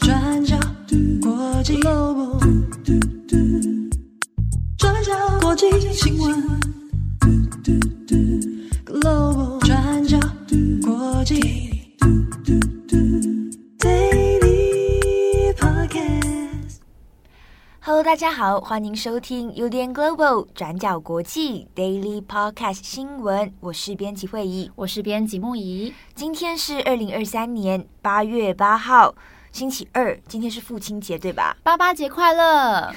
转角国际 Global，转角国际新闻大家好，欢迎收听 UDN Global 转角国际 Daily Podcast 新闻。我是编辑会议，我是编辑木仪。今天是二零二三年八月八号，星期二。今天是父亲节，对吧？爸爸节快乐！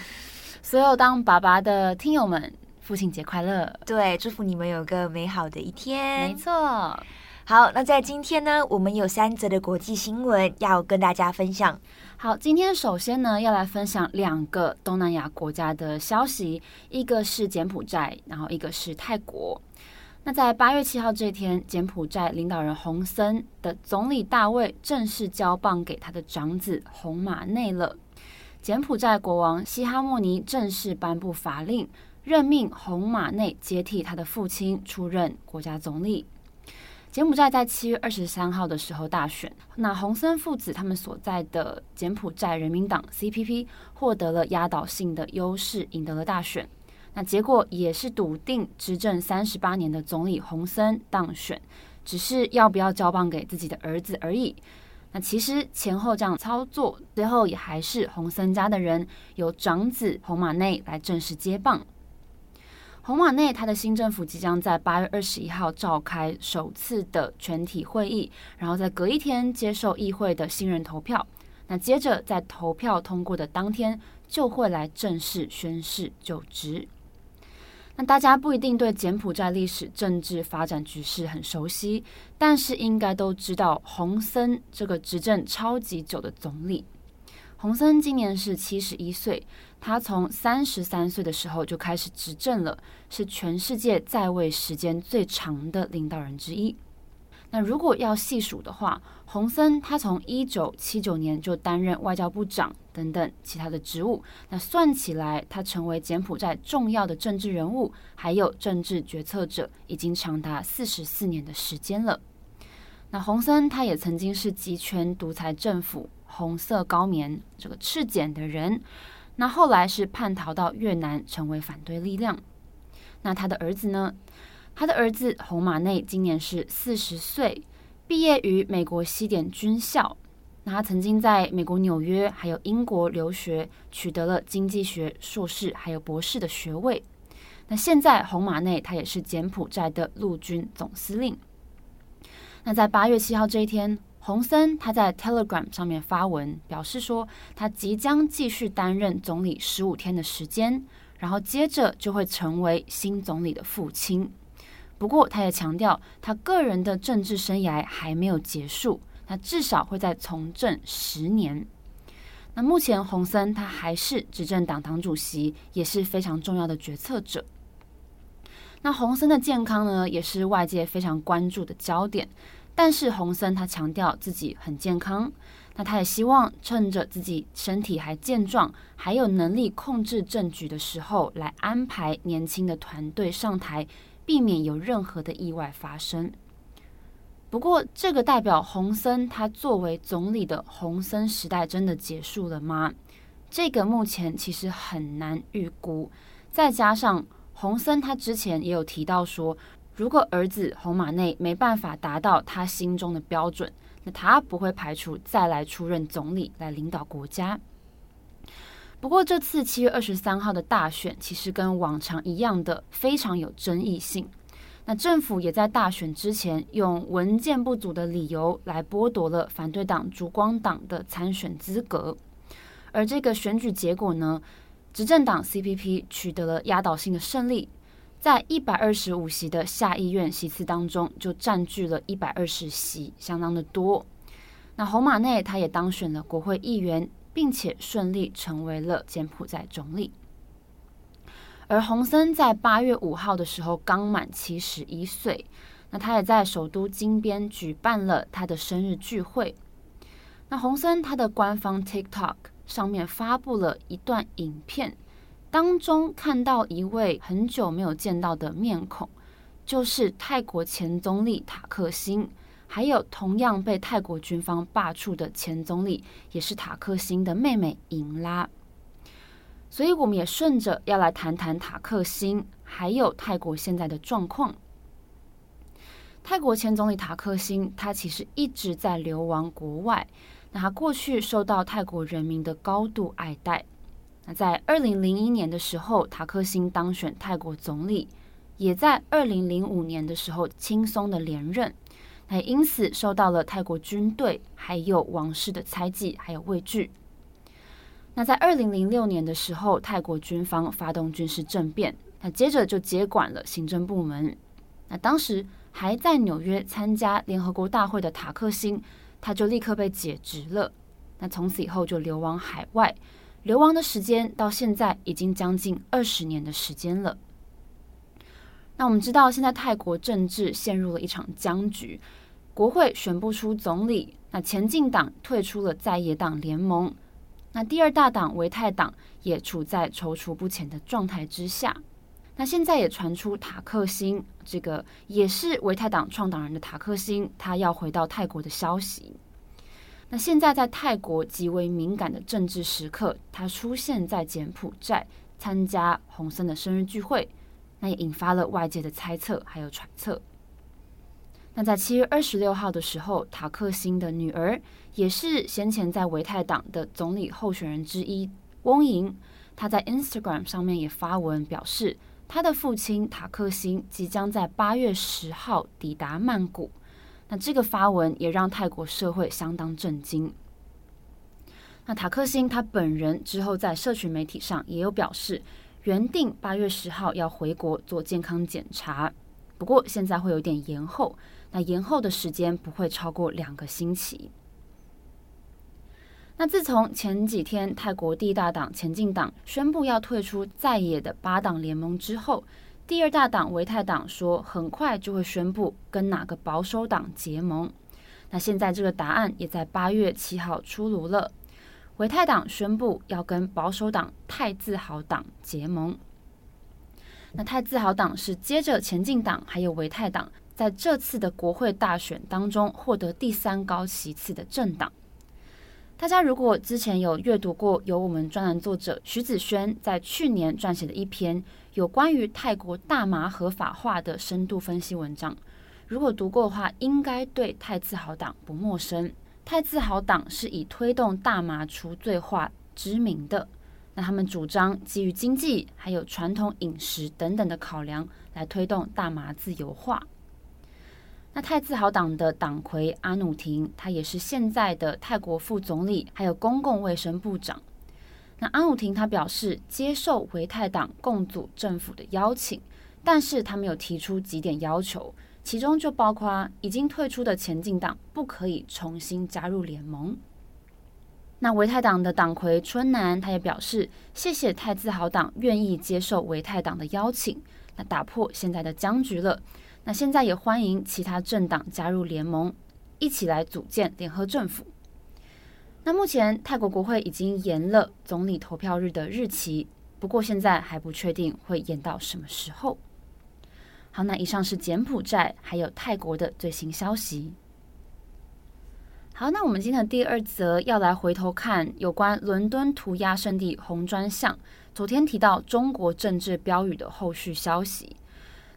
所有当爸爸的听友们，父亲节快乐！对，祝福你们有个美好的一天。没错。好，那在今天呢，我们有三则的国际新闻要跟大家分享。好，今天首先呢，要来分享两个东南亚国家的消息，一个是柬埔寨，然后一个是泰国。那在八月七号这天，柬埔寨领导人洪森的总理大卫正式交棒给他的长子洪马内了。柬埔寨国王西哈莫尼正式颁布法令，任命洪马内接替他的父亲出任国家总理。柬埔寨在七月二十三号的时候大选，那洪森父子他们所在的柬埔寨人民党 CPP 获得了压倒性的优势，赢得了大选。那结果也是笃定执政三十八年的总理洪森当选，只是要不要交棒给自己的儿子而已。那其实前后这样操作，最后也还是洪森家的人由长子洪马内来正式接棒。洪马内他的新政府即将在八月二十一号召开首次的全体会议，然后在隔一天接受议会的新人投票。那接着在投票通过的当天，就会来正式宣誓就职。那大家不一定对柬埔寨历史、政治发展局势很熟悉，但是应该都知道洪森这个执政超级久的总理。洪森今年是七十一岁，他从三十三岁的时候就开始执政了，是全世界在位时间最长的领导人之一。那如果要细数的话，洪森他从一九七九年就担任外交部长等等其他的职务，那算起来，他成为柬埔寨重要的政治人物，还有政治决策者，已经长达四十四年的时间了。那洪森他也曾经是极权独裁政府。红色高棉这个赤柬的人，那后来是叛逃到越南，成为反对力量。那他的儿子呢？他的儿子洪马内今年是四十岁，毕业于美国西点军校。那他曾经在美国纽约还有英国留学，取得了经济学硕士还有博士的学位。那现在洪马内他也是柬埔寨的陆军总司令。那在八月七号这一天。洪森他在 Telegram 上面发文表示说，他即将继续担任总理十五天的时间，然后接着就会成为新总理的父亲。不过，他也强调，他个人的政治生涯还没有结束，他至少会在从政十年。那目前，洪森他还是执政党党主席，也是非常重要的决策者。那洪森的健康呢，也是外界非常关注的焦点。但是洪森他强调自己很健康，那他也希望趁着自己身体还健壮，还有能力控制政局的时候，来安排年轻的团队上台，避免有任何的意外发生。不过，这个代表洪森他作为总理的洪森时代真的结束了吗？这个目前其实很难预估。再加上洪森他之前也有提到说，如果儿子洪马内没办法达到他心中的标准，那他不会排除再来出任总理来领导国家。不过这次七月二十三号的大选，其实跟往常一样的非常有争议性。那政府也在大选之前用文件不足的理由来剥夺了反对党烛光党的参选资格。而这个选举结果呢，执政党 CPP 取得了压倒性的胜利。在一百二十五席的下议院席次当中，就占据了一百二十席，相当的多。那洪马内他也当选了国会议员，并且顺利成为了柬埔寨总理。而洪森在八月五号的时候刚满七十一岁，那他也在首都金边举办了他的生日聚会。那洪森他的官方 TikTok 上面发布了一段影片。当中看到一位很久没有见到的面孔，就是泰国前总理塔克辛，还有同样被泰国军方罢黜的前总理，也是塔克辛的妹妹英拉。所以，我们也顺着要来谈谈塔克辛，还有泰国现在的状况。泰国前总理塔克辛，他其实一直在流亡国外。那他过去受到泰国人民的高度爱戴。那在二零零一年的时候，塔克辛当选泰国总理，也在二零零五年的时候轻松的连任。那因此受到了泰国军队还有王室的猜忌还有畏惧。那在二零零六年的时候，泰国军方发动军事政变，那接着就接管了行政部门。那当时还在纽约参加联合国大会的塔克辛，他就立刻被解职了。那从此以后就流亡海外。流亡的时间到现在已经将近二十年的时间了。那我们知道，现在泰国政治陷入了一场僵局，国会选不出总理，那前进党退出了在野党联盟，那第二大党维泰党也处在踌躇不前的状态之下。那现在也传出塔克星，这个也是维泰党创党人的塔克星，他要回到泰国的消息。那现在在泰国极为敏感的政治时刻，他出现在柬埔寨参加洪森的生日聚会，那也引发了外界的猜测还有揣测。那在七月二十六号的时候，塔克辛的女儿也是先前在维泰党的总理候选人之一翁莹，她在 Instagram 上面也发文表示，她的父亲塔克辛即将在八月十号抵达曼谷。那这个发文也让泰国社会相当震惊。那塔克辛他本人之后在社群媒体上也有表示，原定八月十号要回国做健康检查，不过现在会有点延后。那延后的时间不会超过两个星期。那自从前几天泰国第一大党前进党宣布要退出在野的八党联盟之后，第二大党维泰党说，很快就会宣布跟哪个保守党结盟。那现在这个答案也在八月七号出炉了。维泰党宣布要跟保守党泰自豪党结盟。那泰自豪党是接着前进党还有维泰党在这次的国会大选当中获得第三高席次的政党。大家如果之前有阅读过由我们专栏作者徐子轩在去年撰写的一篇。有关于泰国大麻合法化的深度分析文章，如果读过的话，应该对泰自豪党不陌生。泰自豪党是以推动大麻除罪化知名的，那他们主张基于经济还有传统饮食等等的考量来推动大麻自由化。那泰自豪党的党魁阿努廷，他也是现在的泰国副总理，还有公共卫生部长。那安武廷他表示接受维泰党共组政府的邀请，但是他没有提出几点要求，其中就包括已经退出的前进党不可以重新加入联盟。那维泰党的党魁春南他也表示，谢谢泰自豪党愿意接受维泰党的邀请，那打破现在的僵局了。那现在也欢迎其他政党加入联盟，一起来组建联合政府。那目前泰国国会已经延了总理投票日的日期，不过现在还不确定会延到什么时候。好，那以上是柬埔寨还有泰国的最新消息。好，那我们今天的第二则要来回头看有关伦敦涂鸦圣地红砖巷，昨天提到中国政治标语的后续消息。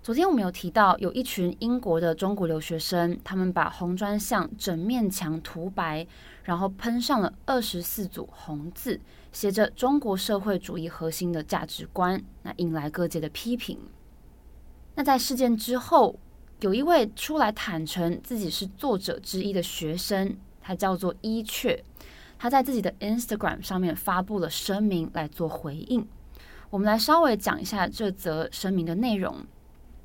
昨天我们有提到，有一群英国的中国留学生，他们把红砖巷整面墙涂白，然后喷上了二十四组红字，写着“中国社会主义核心的价值观”，那引来各界的批评。那在事件之后，有一位出来坦诚自己是作者之一的学生，他叫做伊雀，他在自己的 Instagram 上面发布了声明来做回应。我们来稍微讲一下这则声明的内容。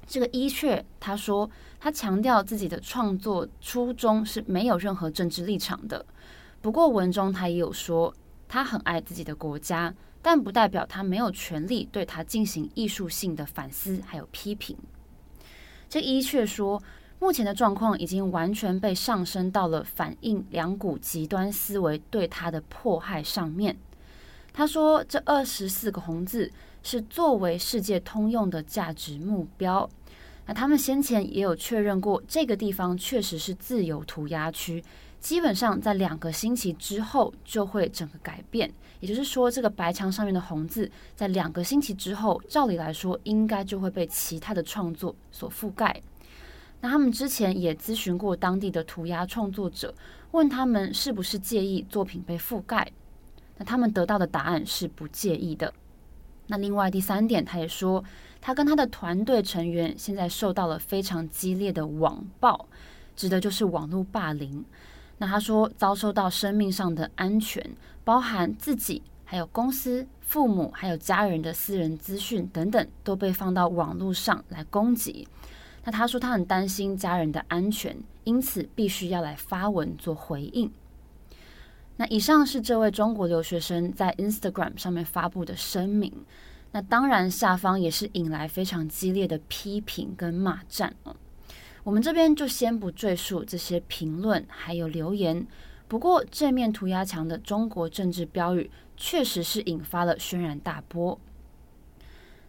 这个伊雀他说，他强调自己的创作初衷是没有任何政治立场的。不过文中他也有说，他很爱自己的国家，但不代表他没有权利对他进行艺术性的反思还有批评。这伊雀说，目前的状况已经完全被上升到了反映两股极端思维对他的迫害上面。他说，这二十四个红字。是作为世界通用的价值目标，那他们先前也有确认过，这个地方确实是自由涂鸦区，基本上在两个星期之后就会整个改变。也就是说，这个白墙上面的红字，在两个星期之后，照理来说应该就会被其他的创作所覆盖。那他们之前也咨询过当地的涂鸦创作者，问他们是不是介意作品被覆盖。那他们得到的答案是不介意的。那另外第三点，他也说，他跟他的团队成员现在受到了非常激烈的网暴，指的就是网络霸凌。那他说，遭受到生命上的安全，包含自己、还有公司、父母、还有家人的私人资讯等等，都被放到网络上来攻击。那他说，他很担心家人的安全，因此必须要来发文做回应。那以上是这位中国留学生在 Instagram 上面发布的声明。那当然，下方也是引来非常激烈的批评跟骂战哦。我们这边就先不赘述这些评论还有留言。不过，这面涂鸦墙的中国政治标语确实是引发了轩然大波。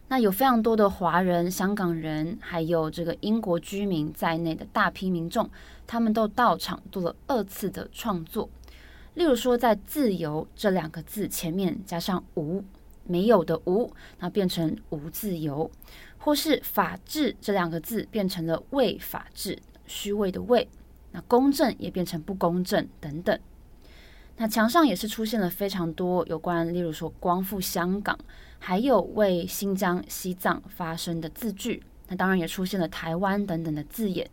那有非常多的华人、香港人，还有这个英国居民在内的大批民众，他们都到场做了二次的创作。例如说，在“自由”这两个字前面加上“无”，没有的“无”，那变成“无自由”；或是“法治”这两个字变成了“伪法治”，虚伪的“伪”，那“公正”也变成“不公正”等等。那墙上也是出现了非常多有关，例如说“光复香港”，还有为新疆、西藏发声的字句。那当然也出现了“台湾”等等的字眼，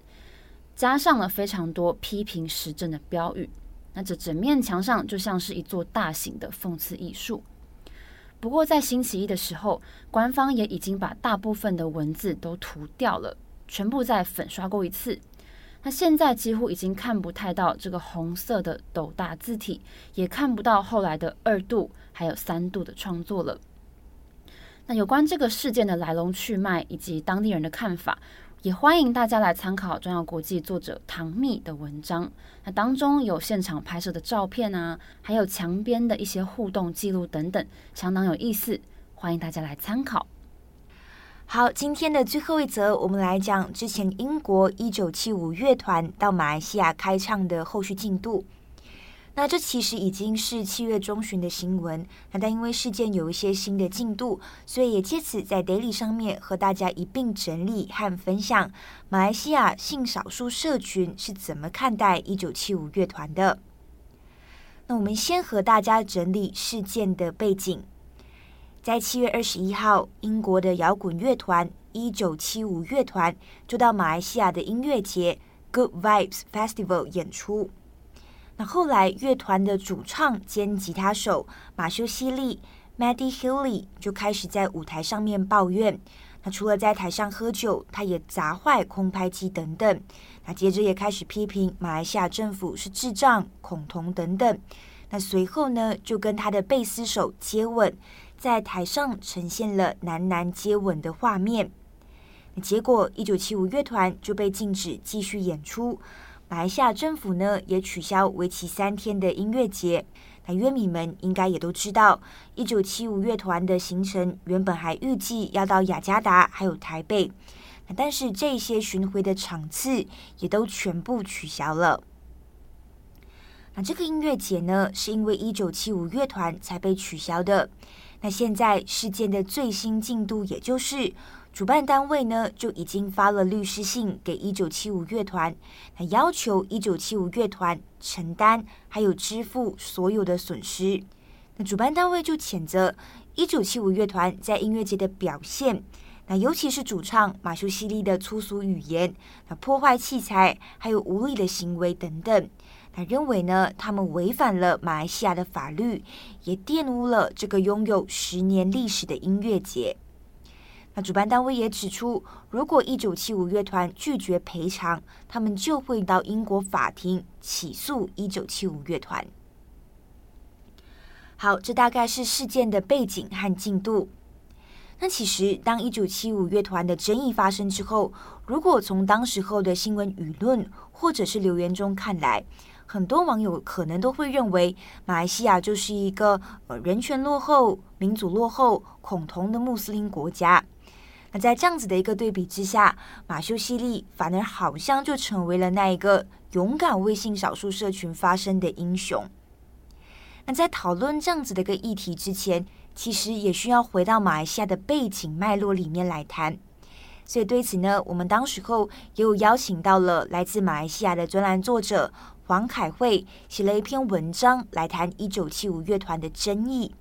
加上了非常多批评时政的标语。那这整面墙上就像是一座大型的讽刺艺术。不过在星期一的时候，官方也已经把大部分的文字都涂掉了，全部再粉刷过一次。那现在几乎已经看不太到这个红色的斗大字体，也看不到后来的二度还有三度的创作了。那有关这个事件的来龙去脉以及当地人的看法。也欢迎大家来参考转角国际作者唐蜜的文章，那当中有现场拍摄的照片啊，还有墙边的一些互动记录等等，相当有意思，欢迎大家来参考。好，今天的最后一则，我们来讲之前英国一九七五乐团到马来西亚开唱的后续进度。那这其实已经是七月中旬的新闻，那但因为事件有一些新的进度，所以也借此在 Daily 上面和大家一并整理和分享马来西亚性少数社群是怎么看待一九七五乐团的。那我们先和大家整理事件的背景，在七月二十一号，英国的摇滚乐团一九七五乐团就到马来西亚的音乐节 Good Vibes Festival 演出。后来，乐团的主唱兼吉他手马修·希利 （Matty Healy） 就开始在舞台上面抱怨。那除了在台上喝酒，他也砸坏空拍机等等。那接着也开始批评马来西亚政府是智障、恐同等等。那随后呢，就跟他的贝斯手接吻，在台上呈现了男男接吻的画面。那结果，一九七五乐团就被禁止继续演出。马来西亚政府呢，也取消为期三天的音乐节。那乐迷们应该也都知道，一九七五乐团的行程原本还预计要到雅加达还有台北，但是这些巡回的场次也都全部取消了。那这个音乐节呢，是因为一九七五乐团才被取消的。那现在事件的最新进度，也就是。主办单位呢，就已经发了律师信给一九七五乐团，那要求一九七五乐团承担还有支付所有的损失。那主办单位就谴责一九七五乐团在音乐节的表现，那尤其是主唱马修西利的粗俗语言、那破坏器材还有无礼的行为等等。他认为呢，他们违反了马来西亚的法律，也玷污了这个拥有十年历史的音乐节。那主办单位也指出，如果一九七五乐团拒绝赔偿，他们就会到英国法庭起诉一九七五乐团。好，这大概是事件的背景和进度。那其实，当一九七五乐团的争议发生之后，如果从当时候的新闻舆论或者是留言中看来，很多网友可能都会认为，马来西亚就是一个呃人权落后、民主落后、恐同的穆斯林国家。那在这样子的一个对比之下，马修西利反而好像就成为了那一个勇敢为性少数社群发声的英雄。那在讨论这样子的一个议题之前，其实也需要回到马来西亚的背景脉络里面来谈。所以对此呢，我们当时候也有邀请到了来自马来西亚的专栏作者黄凯慧，写了一篇文章来谈一九七五乐团的争议。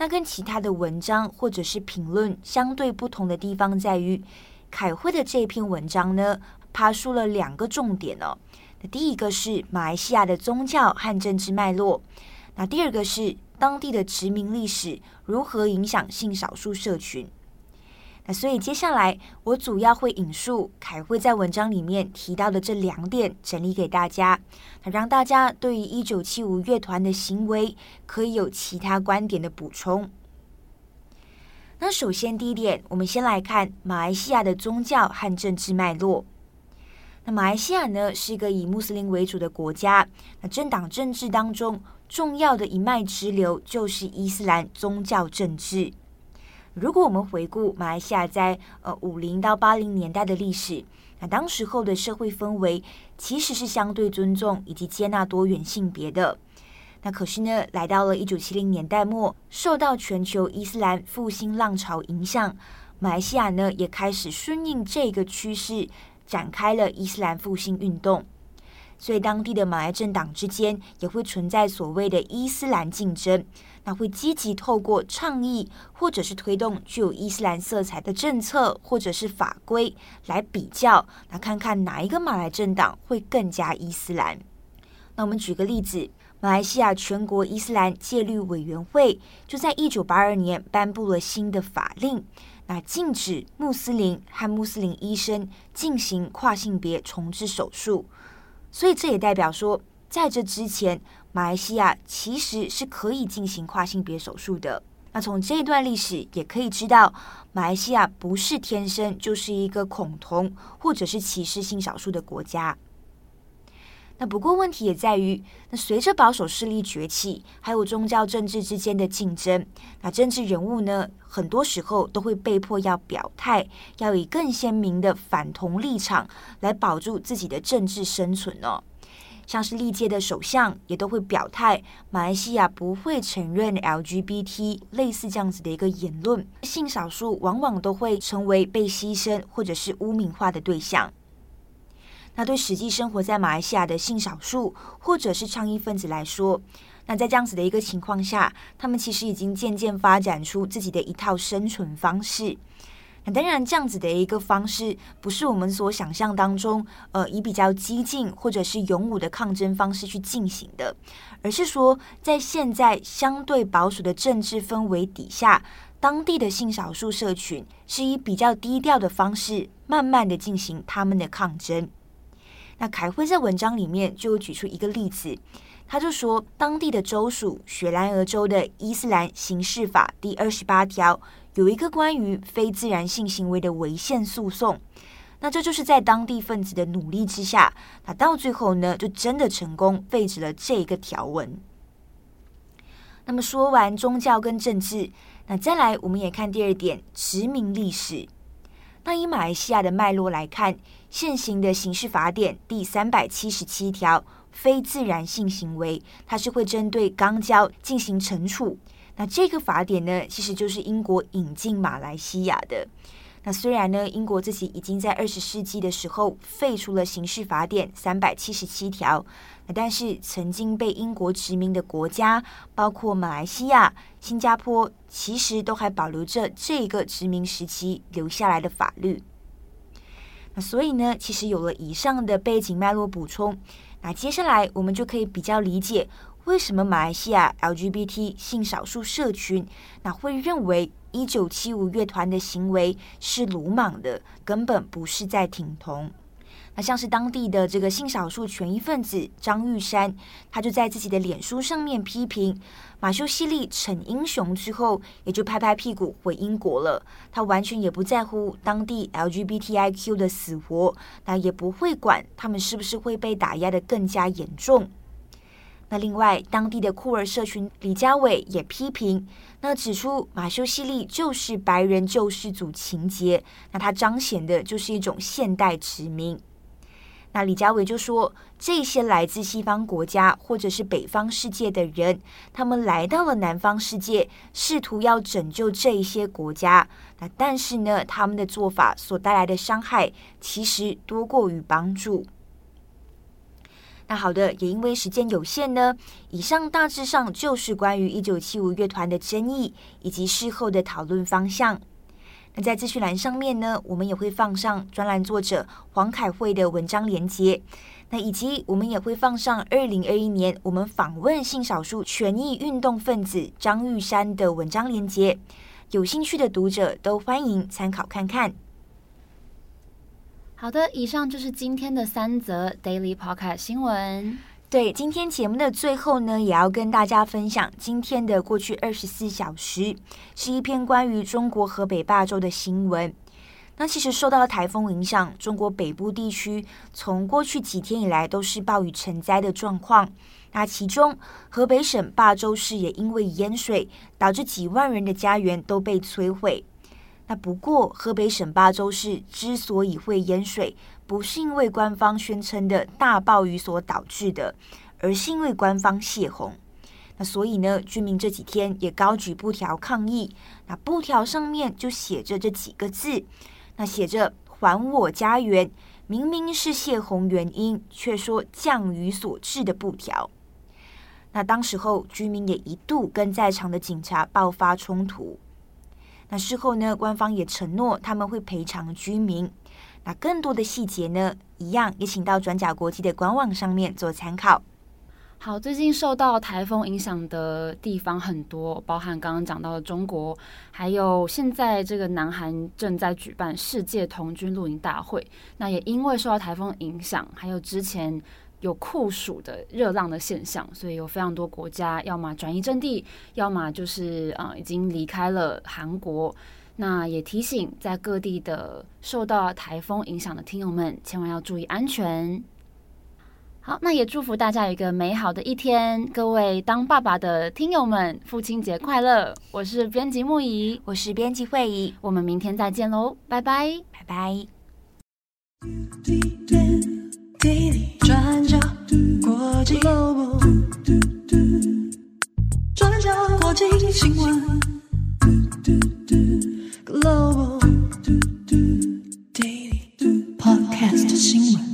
那跟其他的文章或者是评论相对不同的地方在于，凯辉的这篇文章呢，爬梳了两个重点哦。那第一个是马来西亚的宗教和政治脉络，那第二个是当地的殖民历史如何影响性少数社群。所以接下来我主要会引述凯慧在文章里面提到的这两点，整理给大家，那让大家对于一九七五乐团的行为可以有其他观点的补充。那首先第一点，我们先来看马来西亚的宗教和政治脉络。那马来西亚呢是一个以穆斯林为主的国家，那政党政治当中重要的一脉支流就是伊斯兰宗教政治。如果我们回顾马来西亚在呃五零到八零年代的历史，那当时候的社会氛围其实是相对尊重以及接纳多元性别的。那可是呢，来到了一九七零年代末，受到全球伊斯兰复兴浪潮影响，马来西亚呢也开始顺应这个趋势，展开了伊斯兰复兴运动。所以当地的马来政党之间也会存在所谓的伊斯兰竞争。那会积极透过倡议，或者是推动具有伊斯兰色彩的政策，或者是法规来比较，那看看哪一个马来政党会更加伊斯兰。那我们举个例子，马来西亚全国伊斯兰戒律委员会就在一九八二年颁布了新的法令，那禁止穆斯林和穆斯林医生进行跨性别重置手术。所以这也代表说，在这之前，马来西亚其实是可以进行跨性别手术的。那从这段历史也可以知道，马来西亚不是天生就是一个恐同或者是歧视性少数的国家。那不过问题也在于，那随着保守势力崛起，还有宗教政治之间的竞争，那政治人物呢，很多时候都会被迫要表态，要以更鲜明的反同立场来保住自己的政治生存哦。像是历届的首相也都会表态，马来西亚不会承认 LGBT 类似这样子的一个言论，性少数往往都会成为被牺牲或者是污名化的对象。那对实际生活在马来西亚的性少数或者是倡议分子来说，那在这样子的一个情况下，他们其实已经渐渐发展出自己的一套生存方式。那当然，这样子的一个方式不是我们所想象当中，呃，以比较激进或者是勇武的抗争方式去进行的，而是说，在现在相对保守的政治氛围底下，当地的性少数社群是以比较低调的方式，慢慢的进行他们的抗争。那凯辉在文章里面就举出一个例子，他就说，当地的州属雪兰莪州的伊斯兰刑事法第二十八条。有一个关于非自然性行为的违宪诉讼，那这就是在当地分子的努力之下，那到最后呢，就真的成功废止了这一个条文。那么说完宗教跟政治，那再来我们也看第二点，殖民历史。那以马来西亚的脉络来看，现行的刑事法典第三百七十七条，非自然性行为，它是会针对肛交进行惩处。那这个法典呢，其实就是英国引进马来西亚的。那虽然呢，英国自己已经在二十世纪的时候废除了刑事法典三百七十七条，但是曾经被英国殖民的国家，包括马来西亚、新加坡，其实都还保留着这个殖民时期留下来的法律。那所以呢，其实有了以上的背景脉络补充，那接下来我们就可以比较理解。为什么马来西亚 LGBT 性少数社群那会认为一九七五乐团的行为是鲁莽的，根本不是在挺同？那像是当地的这个性少数权益分子张玉山，他就在自己的脸书上面批评马修西利逞英雄之后，也就拍拍屁股回英国了。他完全也不在乎当地 LGBTIQ 的死活，那也不会管他们是不是会被打压得更加严重。那另外，当地的库尔社群李家伟也批评，那指出马修西利就是白人救世主情节，那他彰显的就是一种现代殖民。那李佳伟就说，这些来自西方国家或者是北方世界的人，他们来到了南方世界，试图要拯救这一些国家。那但是呢，他们的做法所带来的伤害，其实多过于帮助。那好的，也因为时间有限呢，以上大致上就是关于一九七五乐团的争议以及事后的讨论方向。那在资讯栏上面呢，我们也会放上专栏作者黄凯慧的文章连结，那以及我们也会放上二零二一年我们访问性少数权益运动分子张玉山的文章连结，有兴趣的读者都欢迎参考看看。好的，以上就是今天的三则 Daily Podcast 新闻。对，今天节目的最后呢，也要跟大家分享今天的过去二十四小时，是一篇关于中国河北霸州的新闻。那其实受到了台风影响，中国北部地区从过去几天以来都是暴雨成灾的状况。那其中河北省霸州市也因为淹水，导致几万人的家园都被摧毁。那不过，河北省霸州市之所以会淹水，不是因为官方宣称的大暴雨所导致的，而是因为官方泄洪。那所以呢，居民这几天也高举布条抗议。那布条上面就写着这几个字，那写着“还我家园”，明明是泄洪原因，却说降雨所致的布条。那当时候，居民也一度跟在场的警察爆发冲突。那事后呢，官方也承诺他们会赔偿居民。那更多的细节呢，一样也请到转角国际的官网上面做参考。好，最近受到台风影响的地方很多，包含刚刚讲到的中国，还有现在这个南韩正在举办世界童军露营大会。那也因为受到台风影响，还有之前。有酷暑的热浪的现象，所以有非常多国家要么转移阵地，要么就是呃已经离开了韩国。那也提醒在各地的受到台风影响的听友们，千万要注意安全。好，那也祝福大家有一个美好的一天。各位当爸爸的听友们，父亲节快乐！我是编辑木仪，我是编辑慧仪，我们明天再见喽，拜拜，拜拜。转角国际转角国际新闻。Global Podcast 新闻。